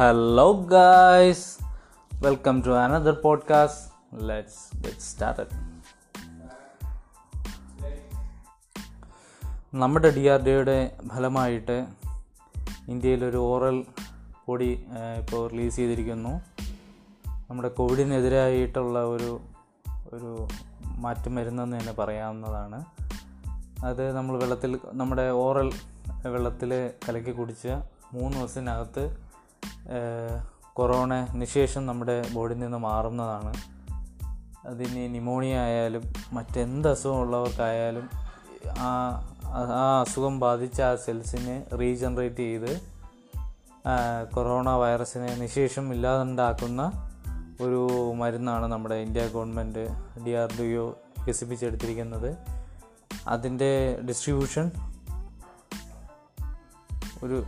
Hello, guys welcome to another podcast let's get started നമ്മുടെ D R ഡിയുടെ ഫലമായിട്ട് ഇന്ത്യയിലൊരു oral പൊടി ഇപ്പോൾ റിലീസ് ചെയ്തിരിക്കുന്നു. നമ്മുടെ കോവിഡിനെതിരായിട്ടുള്ള ഒരു ഒരു മാറ്റം വരുന്നതെന്ന് തന്നെ പറയാവുന്നതാണ്. അത് നമ്മൾ വെള്ളത്തിൽ നമ്മുടെ ഓറൽ വെള്ളത്തിൽ കലക്കി കുടിച്ച മൂന്ന് ദിവസത്തിനകത്ത് കൊറോണ നിശേഷം നമ്മുടെ ബോഡിയിൽ നിന്ന് മാറുന്നതാണ്. അതിന് ന്യൂമോണിയ ആയാലും മറ്റെന്ത് അസുഖമുള്ളവർക്കായാലും ആ ആ അസുഖം ബാധിച്ച ആ സെൽസിനെ റീജനറേറ്റ് ചെയ്ത് കൊറോണ വൈറസിനെ നിശേഷം ഇല്ലാതുണ്ടാക്കുന്ന ഒരു മരുന്നാണ് നമ്മുടെ India government D R D O വികസിപ്പിച്ചെടുത്തിരിക്കുന്നത്. അതിന്റെ ഡിസ്ട്രിബ്യൂഷൻ ഒരു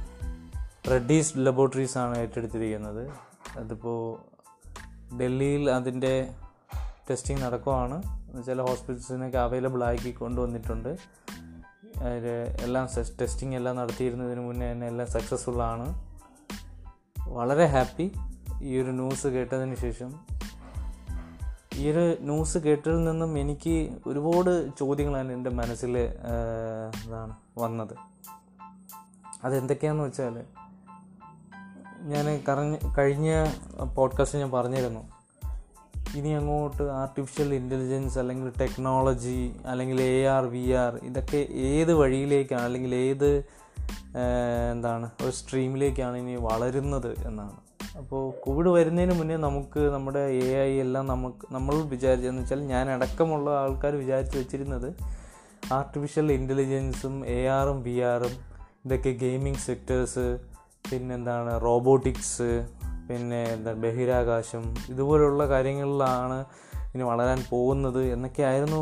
റെഡ്ഡീസ് ലബോറട്ടറീസ് ആണ് ഏറ്റെടുത്തിരിക്കുന്നത്. അതിപ്പോൾ ഡൽഹിയിൽ അതിന്റെ ടെസ്റ്റിംഗ് നടക്കുവാണ്. ചില ഹോസ്പിറ്റൽസിനൊക്കെ അവൈലബിൾ ആക്കി കൊണ്ടുവന്നിട്ടുണ്ട്. എല്ലാം ടെസ്റ്റിംഗ് എല്ലാം നടത്തിയിരുന്നതിന് മുന്നേ തന്നെ എല്ലാം സക്സസ്ഫുൾ ആണ്. വളരെ ഹാപ്പി ഈ ഒരു ന്യൂസ് കേട്ടതിന് ശേഷം. ഈ ഒരു ന്യൂസ് കേട്ടതിൽ നിന്നും എനിക്ക് ഒരുപാട് ചോദ്യങ്ങളാണ് എന്റെ മനസ്സിൽ എന്താണ് വന്നത്. അതെന്തൊക്കെയാണെന്ന് വെച്ചാൽ ഞാൻ കറഞ്ഞ കഴിഞ്ഞ പോഡ്കാസ്റ്റ് ഞാൻ പറഞ്ഞിരുന്നു. ഇനി അങ്ങോട്ട് ആർട്ടിഫിഷ്യൽ ഇന്റലിജൻസ് അല്ലെങ്കിൽ ടെക്നോളജി അല്ലെങ്കിൽ എ ആർ വി ആർ ഇതൊക്കെ ഏത് വഴിയിലേക്കാണ് അല്ലെങ്കിൽ ഏത് എന്താണ് ഒരു സ്ട്രീമിലേക്കാണ് ഇനി വളരുന്നത് എന്നാണ്. അപ്പോൾ കോവിഡ് വരുന്നതിന് മുന്നേ നമുക്ക് നമ്മുടെ എ ഐ എല്ലാം നമുക്ക് നമ്മൾ വിചാരിച്ചതെന്ന് വെച്ചാൽ ഞാൻ അടക്കമുള്ള ആൾക്കാർ വിചാരിച്ച് വെച്ചിരുന്നത് ആർട്ടിഫിഷ്യൽ ഇന്റലിജൻസും എ ആറും വി ആറും ഇതൊക്കെ ഗെയിമിംഗ് സെക്ടേഴ്സ് പിന്നെന്താണ് റോബോട്ടിക്സ് പിന്നെ എന്താ ബഹിരാകാശം ഇതുപോലുള്ള കാര്യങ്ങളിലാണ് ഇനി വളരാൻ പോകുന്നത് എന്നൊക്കെയായിരുന്നു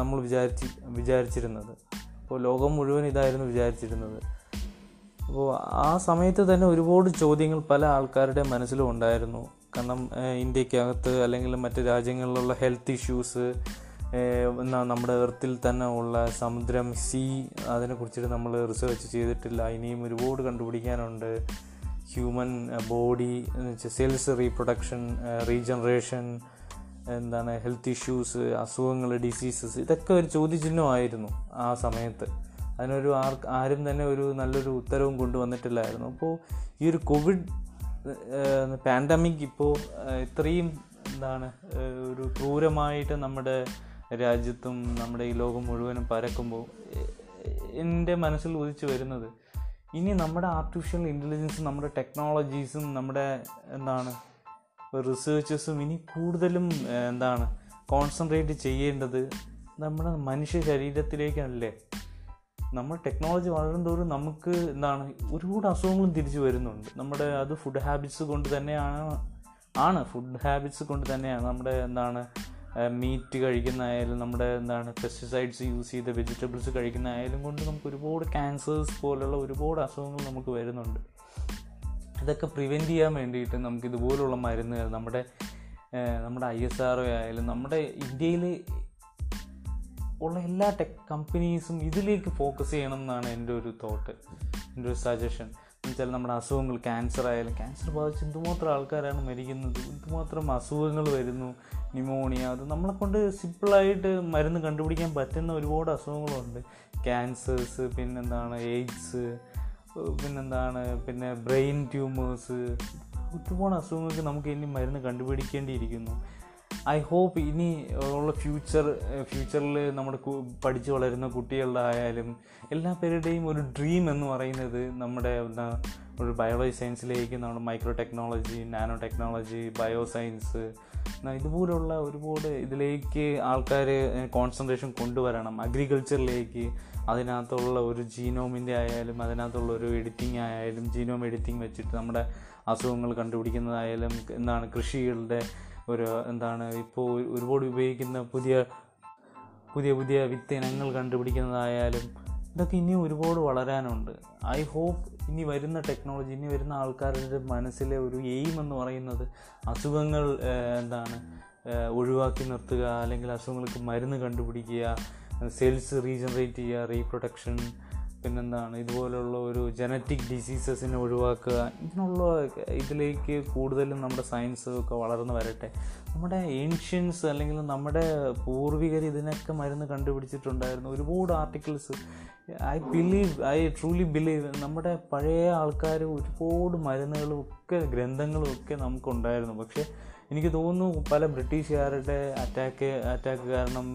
നമ്മൾ വിചാരിച്ച് വിചാരിച്ചിരുന്നത്. അപ്പോൾ ലോകം മുഴുവൻ ഇതായിരുന്നു വിചാരിച്ചിരുന്നത്. അപ്പോൾ ആ സമയത്ത് തന്നെ ഒരുപാട് ചോദ്യങ്ങൾ പല ആൾക്കാരുടെ മനസ്സിലും ഉണ്ടായിരുന്നു. കാരണം ഇന്ത്യക്കകത്ത് അല്ലെങ്കിൽ മറ്റ് രാജ്യങ്ങളിലുള്ള ഹെൽത്ത് ഇഷ്യൂസ് നമ്മുടെ എർത്തിൽ തന്നെ ഉള്ള സമുദ്രം സീ അതിനെക്കുറിച്ചിട്ട് നമ്മൾ റിസർച്ച് ചെയ്തിട്ടില്ല. ഇനിയും ഒരുപാട് കണ്ടുപിടിക്കാനുണ്ട്. Human body cells reproduction regeneration എന്താണ് ഹെൽത്ത് ഇഷ്യൂസ് അസുഖങ്ങൾ ഡിസീസസ് ഇതൊക്കെ ഒരു ചോദ്യചിഹ്നമായിരുന്നു ആ സമയത്ത്. അതിനൊരു ആർ ആരും തന്നെ ഒരു നല്ലൊരു ഉത്തരവും കൊണ്ടുവന്നിട്ടില്ലായിരുന്നു. അപ്പോൾ ഈ ഒരു കോവിഡ് പാൻഡമിക് ഇപ്പോൾ ഇത്രയും എന്താണ് ഒരു ക്രൂരമായിട്ട് നമ്മുടെ രാജ്യത്തും നമ്മുടെ ഈ ലോകം മുഴുവനും പരക്കുമ്പോൾ എന്റെ മനസ്സിൽ ഉദിച്ചു വരുന്നത് ഇനി നമ്മുടെ ആർട്ടിഫിഷ്യൽ ഇന്റലിജൻസും നമ്മുടെ ടെക്നോളജീസും നമ്മുടെ എന്താണ് റിസേർച്ചസും ഇനി കൂടുതലും എന്താണ് കോൺസെൻട്രേറ്റ് ചെയ്യേണ്ടത് നമ്മുടെ മനുഷ്യ ശരീരത്തിലേക്കല്ലേ നമ്മൾ ടെക്നോളജി വളരുന്തോറും നമുക്ക് എന്താണ് ഒരുപാട് അസുഖങ്ങളും തിരിച്ചു വരുന്നുണ്ട്. നമ്മുടെ അത് ഫുഡ് ഹാബിറ്റ്സ് കൊണ്ട് തന്നെയാണ് ആണ് ഫുഡ് ഹാബിറ്റ്സ് കൊണ്ട് തന്നെയാണ് നമ്മുടെ എന്താണ് മീറ്റ് കഴിക്കുന്നതായാലും നമ്മുടെ എന്താണ് പെസ്റ്റിസൈഡ്സ് യൂസ് ചെയ്ത വെജിറ്റബിൾസ് കഴിക്കുന്നതായാലും കൊണ്ട് നമുക്ക് ഒരുപാട് ക്യാൻസേഴ്സ് പോലുള്ള ഒരുപാട് അസുഖങ്ങൾ നമുക്ക് വരുന്നുണ്ട്. ഇതൊക്കെ പ്രിവെന്റ് ചെയ്യാൻ വേണ്ടിയിട്ട് നമുക്ക് ഇതുപോലുള്ള മരുന്നുകൾ നമ്മുടെ നമ്മുടെ ഐ എസ് ആർ ഒ ആയാലും നമ്മുടെ ഇന്ത്യയിൽ ഉള്ള എല്ലാ ടെക് കമ്പനീസും ഇതിലേക്ക് ഫോക്കസ് ചെയ്യണം എന്നാണ് എന്റെ ഒരു തോട്ട് എന്റെ ഒരു സജഷൻ എന്നുവെച്ചാൽ നമ്മുടെ അസുഖങ്ങൾ ക്യാൻസർ ആയാലും ക്യാൻസർ ബാധിച്ച് എന്തുമാത്രം ആൾക്കാരാണ് മരിക്കുന്നത് എന്തുമാത്രം അസുഖങ്ങൾ വരുന്നു ന്യൂമോണിയ അത് നമ്മളെ കൊണ്ട് സിമ്പിളായിട്ട് മരുന്ന് കണ്ടുപിടിക്കാൻ പറ്റുന്ന ഒരുപാട് അസുഖങ്ങളുണ്ട്. ക്യാൻസേഴ്സ് പിന്നെന്താണ് എയ്ഡ്സ് പിന്നെന്താണ് പിന്നെ ബ്രെയിൻ ട്യൂമേഴ്സ് ഒരുപാട് അസുഖങ്ങൾക്ക് നമുക്ക് ഇനി മരുന്ന് കണ്ടുപിടിക്കേണ്ടിയിരിക്കുന്നു. ഐ ഹോപ്പ് ഇനി ഉള്ള ഫ്യൂച്ചർ ഫ്യൂച്ചറിൽ നമ്മൾ പഠിച്ചു വളരുന്ന കുട്ടികളുടെ ആയാലും എല്ലാ പേരുടെയും ഒരു ഡ്രീം എന്ന് പറയുന്നത് നമ്മുടെ എന്താ ഒരു ബയോളജി സയൻസിലേക്ക് നമ്മുടെ micro technology nano technology bio science ഇതുപോലുള്ള ഒരുപാട് ഇതിലേക്ക് ആൾക്കാർ കോൺസെൻട്രേഷൻ കൊണ്ടുവരണം. അഗ്രികൾച്ചറിലേക്ക് അതിനകത്തുള്ള ഒരു ജീനോമിന്റെ ആയാലും അതിനകത്തുള്ള ഒരു എഡിറ്റിംഗ് ആയാലും ജീനോം എഡിറ്റിംഗ് വെച്ചിട്ട് നമ്മുടെ അസുഖങ്ങൾ കണ്ടുപിടിക്കുന്നതായാലും എന്താണ് കൃഷികളുടെ ഒരു എന്താണ് ഇപ്പോൾ ഒരുപാട് ഉപയോഗിക്കുന്ന പുതിയ പുതിയ പുതിയ വിത്തിനങ്ങൾ കണ്ടുപിടിക്കുന്നതായാലും ഇതൊക്കെ ഇനിയും ഒരുപാട് വളരാനുണ്ട്. ഐ ഹോപ്പ് ഇനി വരുന്ന ടെക്നോളജി ഇനി വരുന്ന ആൾക്കാരുടെ മനസ്സിലെ ഒരു എയിം എന്ന് പറയുന്നത് അസുഖങ്ങൾ എന്താണ് ഒഴിവാക്കി നിർത്തുക അല്ലെങ്കിൽ അസുഖങ്ങൾക്ക് മരുന്ന് കണ്ടുപിടിക്കുക സെൽസ് റീജനറേറ്റ് ചെയ്യുക റീപ്രൊഡക്ഷൻ പിന്നെന്താണ് ഇതുപോലുള്ള ഒരു ജനറ്റിക് ഡിസീസസിനെ ഒഴിവാക്കുക ഇങ്ങനെയുള്ള ഇതിലേക്ക് കൂടുതലും നമ്മുടെ സയൻസ് ഒക്കെ വളർന്നു വരട്ടെ. നമ്മുടെ ഏൻഷ്യൻസ് അല്ലെങ്കിൽ നമ്മുടെ പൂർവികർ ഇതിനൊക്കെ മരുന്ന് കണ്ടുപിടിച്ചിട്ടുണ്ടായിരുന്നു. ഒരുപാട് articles I believe I truly believe നമ്മുടെ പഴയ ആൾക്കാർ ഒരുപാട് മരുന്നുകളും ഒക്കെ ഗ്രന്ഥങ്ങളും ഒക്കെ നമുക്കുണ്ടായിരുന്നു. പക്ഷേ എനിക്ക് തോന്നുന്നു പല ബ്രിട്ടീഷുകാരുടെ അറ്റാക്ക് അറ്റാക്ക് കാരണം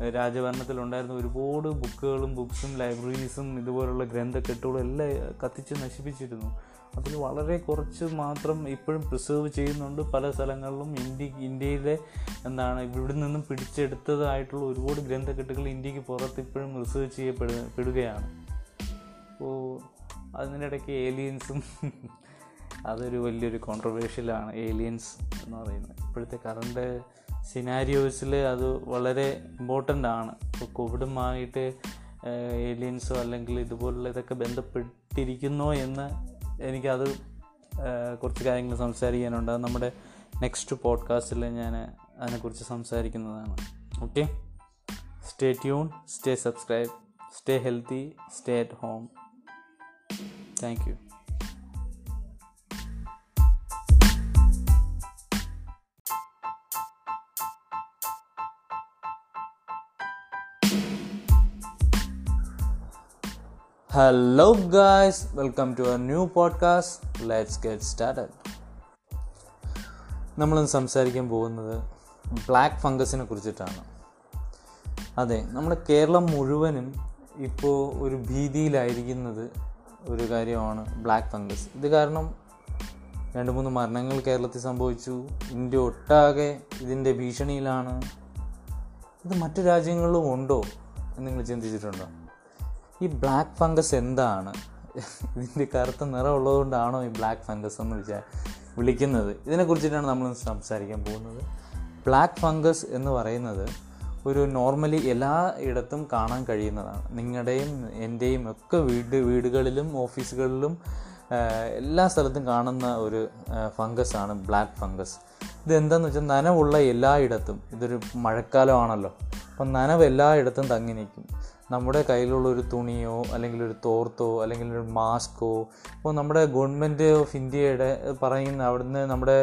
രാജഭരണത്തിലുണ്ടായിരുന്ന ഒരുപാട് ബുക്കുകളും ബുക്സും ലൈബ്രറീസും ഇതുപോലുള്ള ഗ്രന്ഥക്കെട്ടുകളും എല്ലാം കത്തിച്ച് നശിപ്പിച്ചിരുന്നു. അതിൽ വളരെ കുറച്ച് മാത്രം ഇപ്പോഴും പ്രിസർവ് ചെയ്യുന്നുണ്ട്. പല സ്ഥലങ്ങളിലും ഇന്ത്യ ഇന്ത്യയിലെ എന്താണ് ഇവിടെ നിന്നും പിടിച്ചെടുത്തതായിട്ടുള്ള ഒരുപാട് ഗ്രന്ഥക്കെട്ടുകൾ ഇന്ത്യയ്ക്ക് പുറത്ത് ഇപ്പോഴും റിസർച്ച് ചെയ്യപ്പെടുകയാണ് അപ്പോൾ അതിനിടയ്ക്ക് ഏലിയൻസും അതൊരു വലിയൊരു കോൺട്രവേഴ്ഷ്യലാണ് ഏലിയൻസ് എന്ന് പറയുന്നത്. ഇപ്പോഴത്തെ കറണ്ട് സിനാരിയോസിൽ അത് വളരെ ഇമ്പോർട്ടന്റ് ആണ്. ഇപ്പോൾ കോവിഡുമായിട്ട് ഏലിയൻസോ അല്ലെങ്കിൽ ഇതുപോലുള്ള ഇതൊക്കെ ബന്ധപ്പെട്ടിരിക്കുന്നോ എന്ന് എനിക്കത് കുറച്ച് കാര്യങ്ങൾ സംസാരിക്കാനുണ്ട്. അത് നമ്മുടെ നെക്സ്റ്റ് പോഡ്കാസ്റ്റിൽ ഞാൻ അതിനെക്കുറിച്ച് സംസാരിക്കുന്നതാണ്. Okay stay tune stay subscribe stay healthy stay at home thank you Hello, guys welcome to our new podcast let's get started നമ്മളിന്ന് സംസാരിക്കാൻ പോകുന്നത് ബ്ലാക്ക് ഫംഗസിനെ കുറിച്ചിട്ടാണ്. അതെ നമ്മുടെ കേരളം മുഴുവനും ഇപ്പോൾ ഒരു ഭീതിയിലായിരിക്കുന്നത് ഒരു കാര്യമാണ് ബ്ലാക്ക് ഫംഗസ് ഇത് കാരണം രണ്ട് മൂന്ന് മരണങ്ങൾ കേരളത്തിൽ സംഭവിച്ചു. ഇന്ത്യ ഒട്ടാകെ ഇതിന്റെ ഭീഷണിയിലാണ്. ഇത് മറ്റു രാജ്യങ്ങളിലും ഉണ്ടോ എന്ന് നിങ്ങൾ ചിന്തിച്ചിട്ടുണ്ടോ? ഈ ബ്ലാക്ക് ഫംഗസ് എന്താണ്? ഇതിന്റെ കറുത്ത നിറം ഉള്ളതുകൊണ്ടാണോ ഈ ബ്ലാക്ക് ഫംഗസ് എന്ന് വിചാ വിളിക്കുന്നത്? ഇതിനെക്കുറിച്ചിട്ടാണ് നമ്മൾ സംസാരിക്കാൻ പോകുന്നത്. ബ്ലാക്ക് ഫംഗസ് എന്ന് പറയുന്നത് ഒരു നോർമലി എല്ലാ ഇടത്തും കാണാൻ കഴിയുന്നതാണ്. നിങ്ങളുടെയും എന്റെയും ഒക്കെ വീട് വീടുകളിലും ഓഫീസുകളിലും എല്ലാ സ്ഥലത്തും കാണുന്ന ഒരു ഫംഗസ് ആണ് ബ്ലാക്ക് ഫംഗസ് ഇതെന്താണെന്ന് വെച്ചാൽ നനവുള്ള എല്ലായിടത്തും ഇതൊരു മഴക്കാലമാണല്ലോ. അപ്പം നനവ് എല്ലായിടത്തും തങ്ങി നിൽക്കും. നമ്മുടെ കയ്യിലുള്ള ഒരു തുണിയോ അല്ലെങ്കിൽ ഒരു തോർത്തോ അല്ലെങ്കിൽ ഒരു മാസ്കോ ഇപ്പോൾ നമ്മുടെ ഗവൺമെന്റ് ഓഫ് ഇന്ത്യയുടെ പറയുന്ന അവിടുന്ന് നമ്മുടെ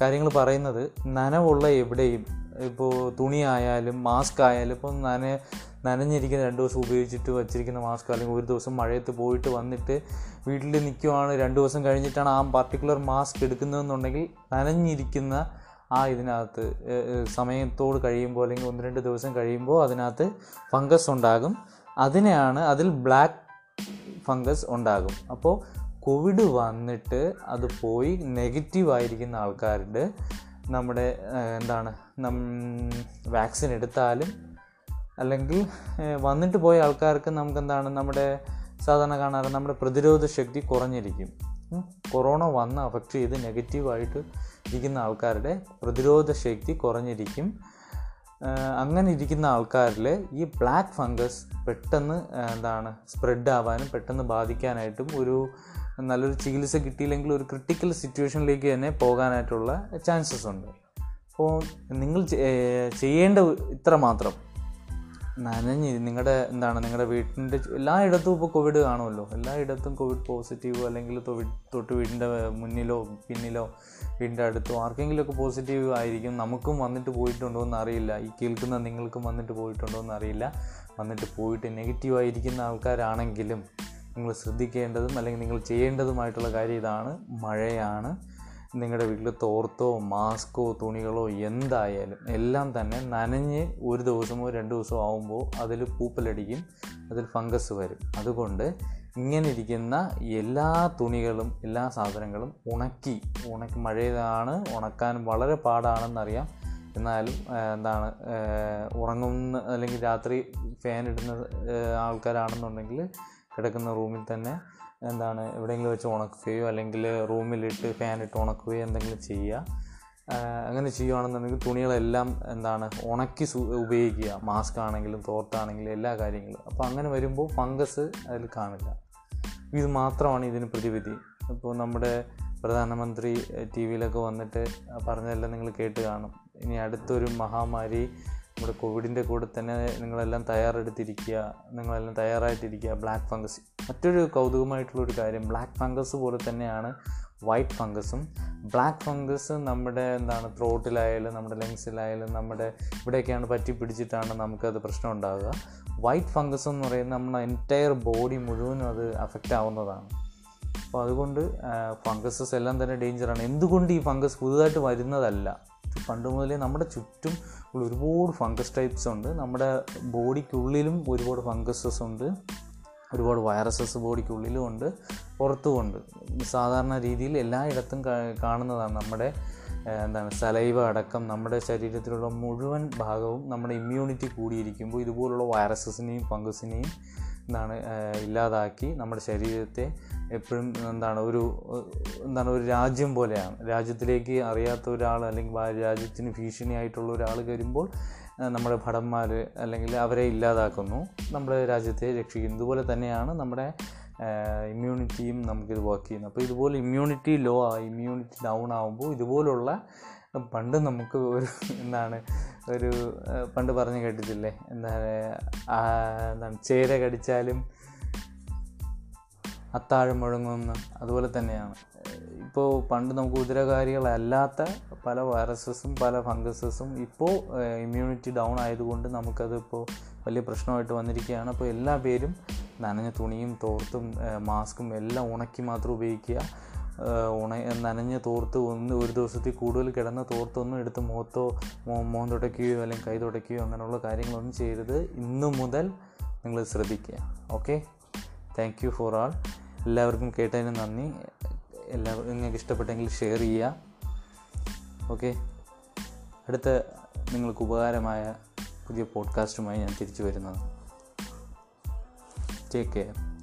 കാര്യങ്ങൾ പറയുന്നത് നനവുള്ള എവിടെയും ഇപ്പോൾ തുണിയായാലും മാസ്ക് ആയാലും ഇപ്പോൾ നന നനഞ്ഞിരിക്കുന്ന രണ്ട് ദിവസം ഉപയോഗിച്ചിട്ട് വച്ചിരിക്കുന്ന മാസ്ക് അല്ലെങ്കിൽ ഒരു ദിവസം മഴയത്ത് പോയിട്ട് വന്നിട്ട് വീട്ടിൽ നിൽക്കുവാണ് രണ്ട് ദിവസം കഴിഞ്ഞിട്ടാണ് ആ പർട്ടിക്കുലർ മാസ്ക് എടുക്കുന്നതെന്നുണ്ടെങ്കിൽ നനഞ്ഞിരിക്കുന്ന ആ ഇതിനകത്ത് സമയത്തോട് കഴിയുമ്പോൾ അല്ലെങ്കിൽ ഒന്ന് രണ്ട് ദിവസം കഴിയുമ്പോൾ അതിനകത്ത് ഫംഗസ് ഉണ്ടാകും. അതിനെയാണ് അതിൽ ബ്ലാക്ക് ഫംഗസ് ഉണ്ടാകും. അപ്പോൾ കോവിഡ് വന്നിട്ട് അത് പോയി നെഗറ്റീവ് ആയിരിക്കുന്ന ആൾക്കാരുടെ നമ്മുടെ എന്താണ് വാക്സിൻ എടുത്താലും അല്ലെങ്കിൽ വന്നിട്ട് പോയ ആൾക്കാർക്ക് നമുക്ക് എന്താണ് നമ്മുടെ സാധാരണ കാണാറ് നമ്മുടെ പ്രതിരോധ ശക്തി കുറഞ്ഞിരിക്കും. കൊറോണ വന്ന് അഫക്റ്റ് ചെയ്ത് നെഗറ്റീവായിട്ട് ഇരിക്കുന്ന ആൾക്കാരുടെ പ്രതിരോധ ശക്തി കുറഞ്ഞിരിക്കും. അങ്ങനെ ഇരിക്കുന്ന ആൾക്കാരിൽ ഈ ബ്ലാക്ക് ഫംഗസ് പെട്ടെന്ന് എന്താണ് സ്പ്രെഡ് ആവാനും പെട്ടെന്ന് ബാധിക്കാനായിട്ടും ഒരു നല്ലൊരു ചികിത്സ കിട്ടിയില്ലെങ്കിൽ ഒരു ക്രിട്ടിക്കൽ സിറ്റുവേഷനിലേക്ക് തന്നെ പോകാനായിട്ടുള്ള ചാൻസസ് ഉണ്ട്. അപ്പോൾ നിങ്ങൾ ചെയ്യേണ്ട ഇത്ര മാത്രം നനഞ്ഞ് നിങ്ങളുടെ എന്താണ് നിങ്ങളുടെ വീട്ടിന്റെ എല്ലായിടത്തും ഇപ്പോൾ കോവിഡ് കാണുമല്ലോ എല്ലായിടത്തും കോവിഡ് പോസിറ്റീവ് അല്ലെങ്കിൽ തൊട്ട് വീടിന്റെ മുന്നിലോ പിന്നിലോ വീടിന്റെ അടുത്തോ ആർക്കെങ്കിലുമൊക്കെ പോസിറ്റീവ് ആയിരിക്കും. നമുക്കും വന്നിട്ട് പോയിട്ടുണ്ടോ എന്ന് അറിയില്ല. ഈ കേൾക്കുന്ന നിങ്ങൾക്കും വന്നിട്ട് പോയിട്ടുണ്ടോ എന്ന് അറിയില്ല. വന്നിട്ട് പോയിട്ട് നെഗറ്റീവ് ആയിരിക്കുന്ന ആൾക്കാരാണെങ്കിലും നിങ്ങൾ ശ്രദ്ധിക്കേണ്ടതും അല്ലെങ്കിൽ നിങ്ങൾ ചെയ്യേണ്ടതുമായിട്ടുള്ള കാര്യം ഇതാണ്. മഴയാണ്. നിങ്ങളുടെ വീട്ടിൽ തോർത്തോ മാസ്കോ തുണികളോ എന്തായാലും എല്ലാം തന്നെ നനഞ്ഞ് ഒരു ദിവസമോ രണ്ട് ദിവസമോ ആകുമ്പോൾ അതിൽ പൂപ്പലടിക്കും അതിൽ ഫംഗസ് വരും. അതുകൊണ്ട് ഇങ്ങനെ ഇരിക്കുന്ന എല്ലാ തുണികളും എല്ലാ സാധനങ്ങളും ഉണക്കി ഉണക്കി മഴയതാണ് ഉണക്കാൻ വളരെ പാടാണെന്നറിയാം. എന്നാലും എന്താണ് ഉറങ്ങുന്ന അല്ലെങ്കിൽ രാത്രി ഫാൻ ഇടുന്ന ആൾക്കാരാണെന്നുണ്ടെങ്കിൽ കിടക്കുന്ന റൂമിൽ തന്നെ എന്താണ് എവിടെയെങ്കിലും വെച്ച് ഉണക്കുകയോ അല്ലെങ്കിൽ റൂമിലിട്ട് ഫാനിട്ട് ഉണക്കുകയോ എന്തെങ്കിലും ചെയ്യുക. അങ്ങനെ ചെയ്യുകയാണെന്നുണ്ടെങ്കിൽ തുണികളെല്ലാം എന്താണ് ഉണക്കി ഉപയോഗിക്കുക. മാസ്ക് ആണെങ്കിലും തോർത്താണെങ്കിലും എല്ലാ കാര്യങ്ങളും. അപ്പോൾ അങ്ങനെ വരുമ്പോൾ ഫംഗസ് അതിൽ കാണില്ല. ഇത് മാത്രമാണ് ഇതിന് പ്രതിവിധി. ഇപ്പോൾ നമ്മുടെ പ്രധാനമന്ത്രി ടി വിയിലൊക്കെ വന്നിട്ട് പറഞ്ഞതെല്ലാം നിങ്ങൾ കേട്ട് കാണും. ഇനി അടുത്തൊരു മഹാമാരി നമ്മുടെ കോവിഡിന്റെ കൂടെ തന്നെ നിങ്ങളെല്ലാം തയ്യാറെടുത്തിരിക്കുക നിങ്ങളെല്ലാം തയ്യാറായിട്ടിരിക്കുക ബ്ലാക്ക് ഫംഗസ് മറ്റൊരു കൗതുകമായിട്ടുള്ളൊരു കാര്യം ബ്ലാക്ക് ഫംഗസ് പോലെ തന്നെയാണ് വൈറ്റ് ഫംഗസും ബ്ലാക്ക് ഫംഗസ് നമ്മുടെ എന്താണ് ത്രോട്ടിലായാലും നമ്മുടെ ലങ്സിലായാലും നമ്മുടെ ഇവിടെയൊക്കെയാണ് പറ്റി പിടിച്ചിട്ടാണ് നമുക്കത് പ്രശ്നം ഉണ്ടാകുക വൈറ്റ് ഫംഗസ് എന്ന് പറയുന്നത് നമ്മുടെ എന്റയർ ബോഡി മുഴുവനും അത് അഫക്റ്റ് ആവുന്നതാണ്. അപ്പോൾ അതുകൊണ്ട് ഫംഗസസ് എല്ലാം തന്നെ ഡേഞ്ചറാണ് എന്തുകൊണ്ട് ഈ ഫംഗസ് പുതുതായിട്ട് വരുന്നതല്ല? പണ്ട് മുതലേ നമ്മുടെ ചുറ്റും ഉള്ള ഒരുപാട് ഫംഗസ് ടൈപ്സ് ഉണ്ട്. നമ്മുടെ ബോഡിക്കുള്ളിലും ഒരുപാട് ഫംഗസസ് ഉണ്ട്. ഒരുപാട് വൈറസസ് ബോഡിക്കുള്ളിലും ഉണ്ട് പുറത്തും ഉണ്ട്. സാധാരണ രീതിയിൽ എല്ലായിടത്തും കാണുന്നതാണ് നമ്മുടെ എന്താണ് സലൈവ അടക്കം നമ്മുടെ ശരീരത്തിലുള്ള മുഴുവൻ ഭാഗവും നമ്മുടെ ഇമ്മ്യൂണിറ്റി കൂടിയിരിക്കുമ്പോൾ ഇതുപോലുള്ള വൈറസസിനെയും ഫംഗസിനെയും എന്താണ് ഇല്ലാതാക്കി നമ്മുടെ ശരീരത്തെ എപ്പോഴും എന്താണ് ഒരു എന്താണ് ഒരു രാജ്യം പോലെയാണ്. രാജ്യത്തിലേക്ക് അറിയാത്ത ഒരാൾ അല്ലെങ്കിൽ ആ രാജ്യത്തിന് ഭീഷണിയായിട്ടുള്ള ഒരാൾ വരുമ്പോൾ നമ്മുടെ ഭടന്മാർ അല്ലെങ്കിൽ അവരെ ഇല്ലാതാക്കുന്നു. നമ്മുടെ രാജ്യത്തെ രക്ഷിക്കുന്നു. ഇതുപോലെ തന്നെയാണ് നമ്മുടെ ഇമ്മ്യൂണിറ്റിയും നമുക്കിത് വർക്ക് ചെയ്യുന്നത്. അപ്പോൾ ഇതുപോലെ ഇമ്മ്യൂണിറ്റി ലോ ഇമ്മ്യൂണിറ്റി ഡൗൺ ആകുമ്പോൾ ഇതുപോലുള്ള പണ്ട് നമുക്ക് ഒരു എന്താണ് ഒരു പണ്ട് പറഞ്ഞു കേട്ടിട്ടില്ലേ? എന്താണ് എന്താണ് ചേര കടിച്ചാലും അത്താഴം മുഴങ്ങുമെന്ന് അതുപോലെ തന്നെയാണ്. ഇപ്പോൾ പണ്ട് നമുക്ക് ഉദരകാരികളല്ലാത്ത പല വൈറസസും പല ഫംഗസസും ഇപ്പോൾ ഇമ്മ്യൂണിറ്റി ഡൗൺ ആയതുകൊണ്ട് നമുക്കതിപ്പോൾ വലിയ പ്രശ്നമായിട്ട് വന്നിരിക്കുകയാണ്. അപ്പോൾ എല്ലാ പേരും നനഞ്ഞ തുണിയും തോർത്തും മാസ്കും എല്ലാം ഉണക്കി മാത്രം ഉപയോഗിക്കുക. ഉണ നനഞ്ഞ തോർത്ത് ഒന്ന് ഒരു ദിവസത്തിൽ കൂടുതൽ കിടന്ന തോർത്തൊന്നും എടുത്ത് മുഖത്തോ മോൻ തുടയ്ക്കുകയോ അല്ലെങ്കിൽ കൈ തുടയ്ക്കുകയോ അങ്ങനെയുള്ള കാര്യങ്ങളൊന്നും ചെയ്യരുത്. ഇന്നു മുതൽ നിങ്ങൾ ശ്രദ്ധിക്കുക. Okay? Thank you for all എല്ലാവർക്കും കേട്ടതിന് നന്ദി. എല്ലാവർക്കും നിങ്ങൾക്ക് ഇഷ്ടപ്പെട്ടെങ്കിൽ ഷെയർ ചെയ്യുക. ഓക്കെ? അടുത്ത നിങ്ങൾക്ക് ഉപകാരമായ പുതിയ പോഡ്കാസ്റ്റുമായി ഞാൻ തിരിച്ചു വരുന്നത് ടേക്ക് കെയർ